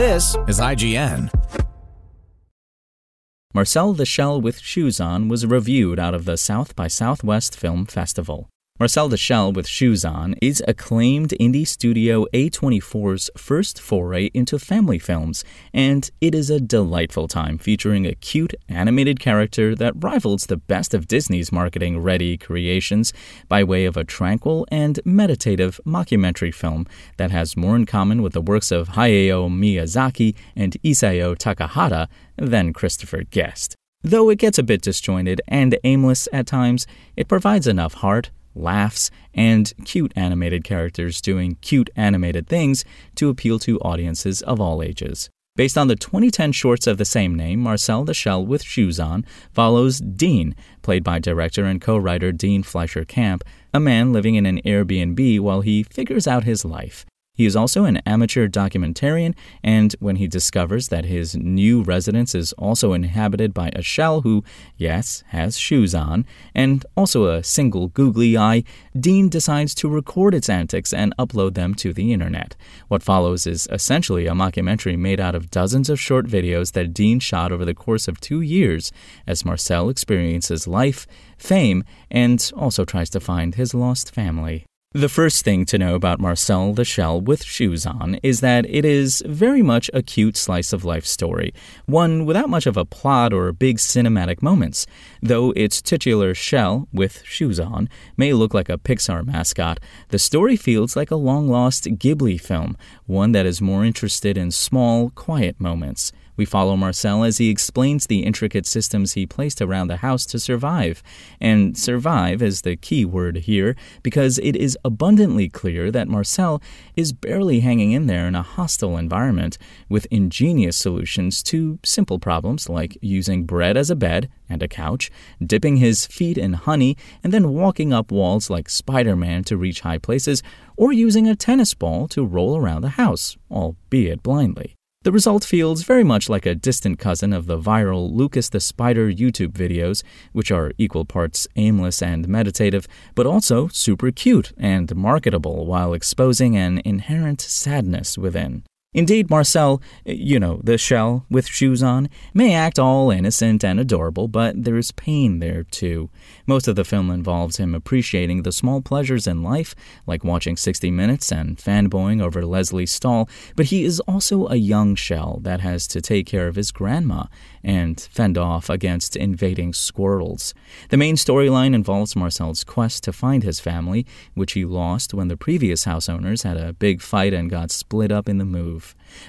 This is IGN. Marcel the Shell with Shoes On was reviewed out of the South by Southwest Film Festival. Marcel the Shell with Shoes On is acclaimed indie studio A24's first foray into family films, and it is a delightful time featuring a cute animated character that rivals the best of Disney's marketing ready creations by way of a tranquil and meditative mockumentary film that has more in common with the works of Hayao Miyazaki and Isao Takahata than Christopher Guest. Though it gets a bit disjointed and aimless at times, it provides enough heart, laughs, and cute animated characters doing cute animated things to appeal to audiences of all ages. Based on the 2010 shorts of the same name, Marcel the Shell with Shoes On follows Dean, played by director and co writer Dean Fleischer Camp, a man living in an Airbnb while he figures out his life. He is also an amateur documentarian, and when he discovers that his new residence is also inhabited by a shell who, yes, has shoes on, and also a single googly eye, Dean decides to record its antics and upload them to the internet. What follows is essentially a mockumentary made out of dozens of short videos that Dean shot over the course of two years as Marcel experiences life, fame, and also tries to find his lost family. The first thing to know about Marcel the Shell with Shoes On is that it is very much a cute slice of life story, one without much of a plot or big cinematic moments. Though its titular shell, with shoes on, may look like a Pixar mascot, the story feels like a long lost Ghibli film, one that is more interested in small, quiet moments. We follow Marcel as he explains the intricate systems he placed around the house to survive. And survive is the key word here because it is abundantly clear that Marcel is barely hanging in there in a hostile environment with ingenious solutions to simple problems like using bread as a bed and a couch, dipping his feet in honey, and then walking up walls like Spider Man to reach high places, or using a tennis ball to roll around the house, albeit blindly. The result feels very much like a distant cousin of the viral Lucas the Spider YouTube videos, which are equal parts aimless and meditative, but also super cute and marketable while exposing an inherent sadness within. Indeed, Marcel, you know, the shell with shoes on, may act all innocent and adorable, but there's pain there too. Most of the film involves him appreciating the small pleasures in life, like watching 60 Minutes and fanboying over Lesley Stahl, but he is also a young shell that has to take care of his grandma and fend off against invading squirrels. The main storyline involves Marcel's quest to find his family, which he lost when the previous house owners had a big fight and got split up in the move.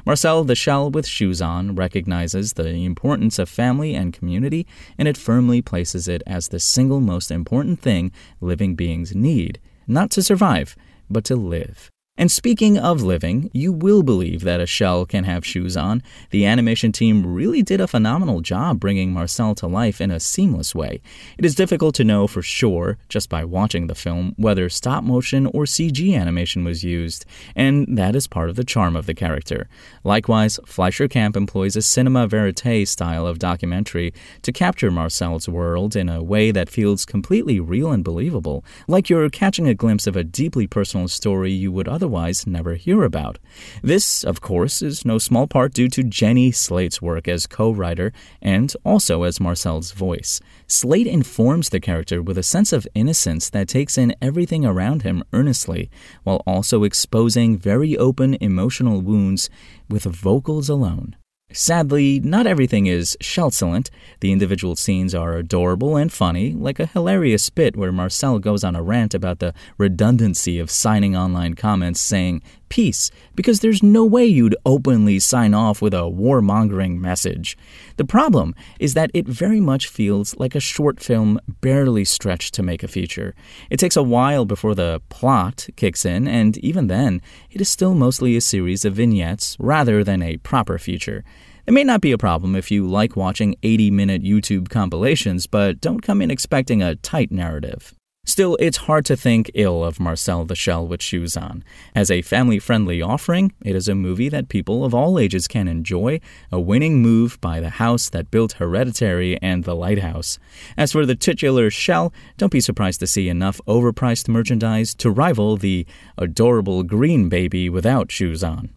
Marcel the Shell with Shoes On recognizes the importance of family and community, and it firmly places it as the single most important thing living beings need, not to survive, but to live. And speaking of living, you will believe that a shell can have shoes on. The animation team really did a phenomenal job bringing Marcel to life in a seamless way. It is difficult to know for sure, just by watching the film, whether stop motion or CG animation was used, and that is part of the charm of the character. Likewise, Fleischer Camp employs a cinema verite style of documentary to capture Marcel's world in a way that feels completely real and believable, like you're catching a glimpse of a deeply personal story you would otherwise otherwise never hear about. This, of course, is no small part due to Jenny Slate's work as co writer and also as Marcel's voice. Slate informs the character with a sense of innocence that takes in everything around him earnestly, while also exposing very open emotional wounds with vocals alone. Sadly, not everything is Shelcellent. The individual scenes are adorable and funny, like a hilarious bit where Marcel goes on a rant about the redundancy of signing online comments saying peace because there's no way you'd openly sign off with a warmongering message. The problem is that it very much feels like a short film barely stretched to make a feature. It takes a while before the plot kicks in, and even then, it is still mostly a series of vignettes rather than a proper feature. It may not be a problem if you like watching 80 minute YouTube compilations, but don't come in expecting a tight narrative. Still, it's hard to think ill of Marcel the Shell with Shoes On. As a family friendly offering, it is a movie that people of all ages can enjoy, a winning move by the house that built Hereditary and The Lighthouse. As for the titular Shell, don't be surprised to see enough overpriced merchandise to rival the adorable green baby without shoes on.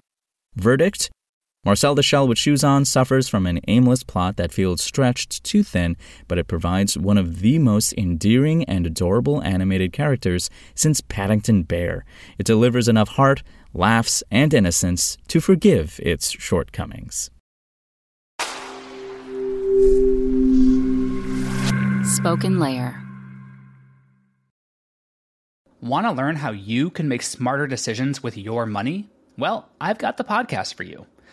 Verdict Marcel the Shell with Shoes On suffers from an aimless plot that feels stretched too thin, but it provides one of the most endearing and adorable animated characters since Paddington Bear. It delivers enough heart, laughs, and innocence to forgive its shortcomings. Spoken Layer. Want to learn how you can make smarter decisions with your money? Well, I've got the podcast for you.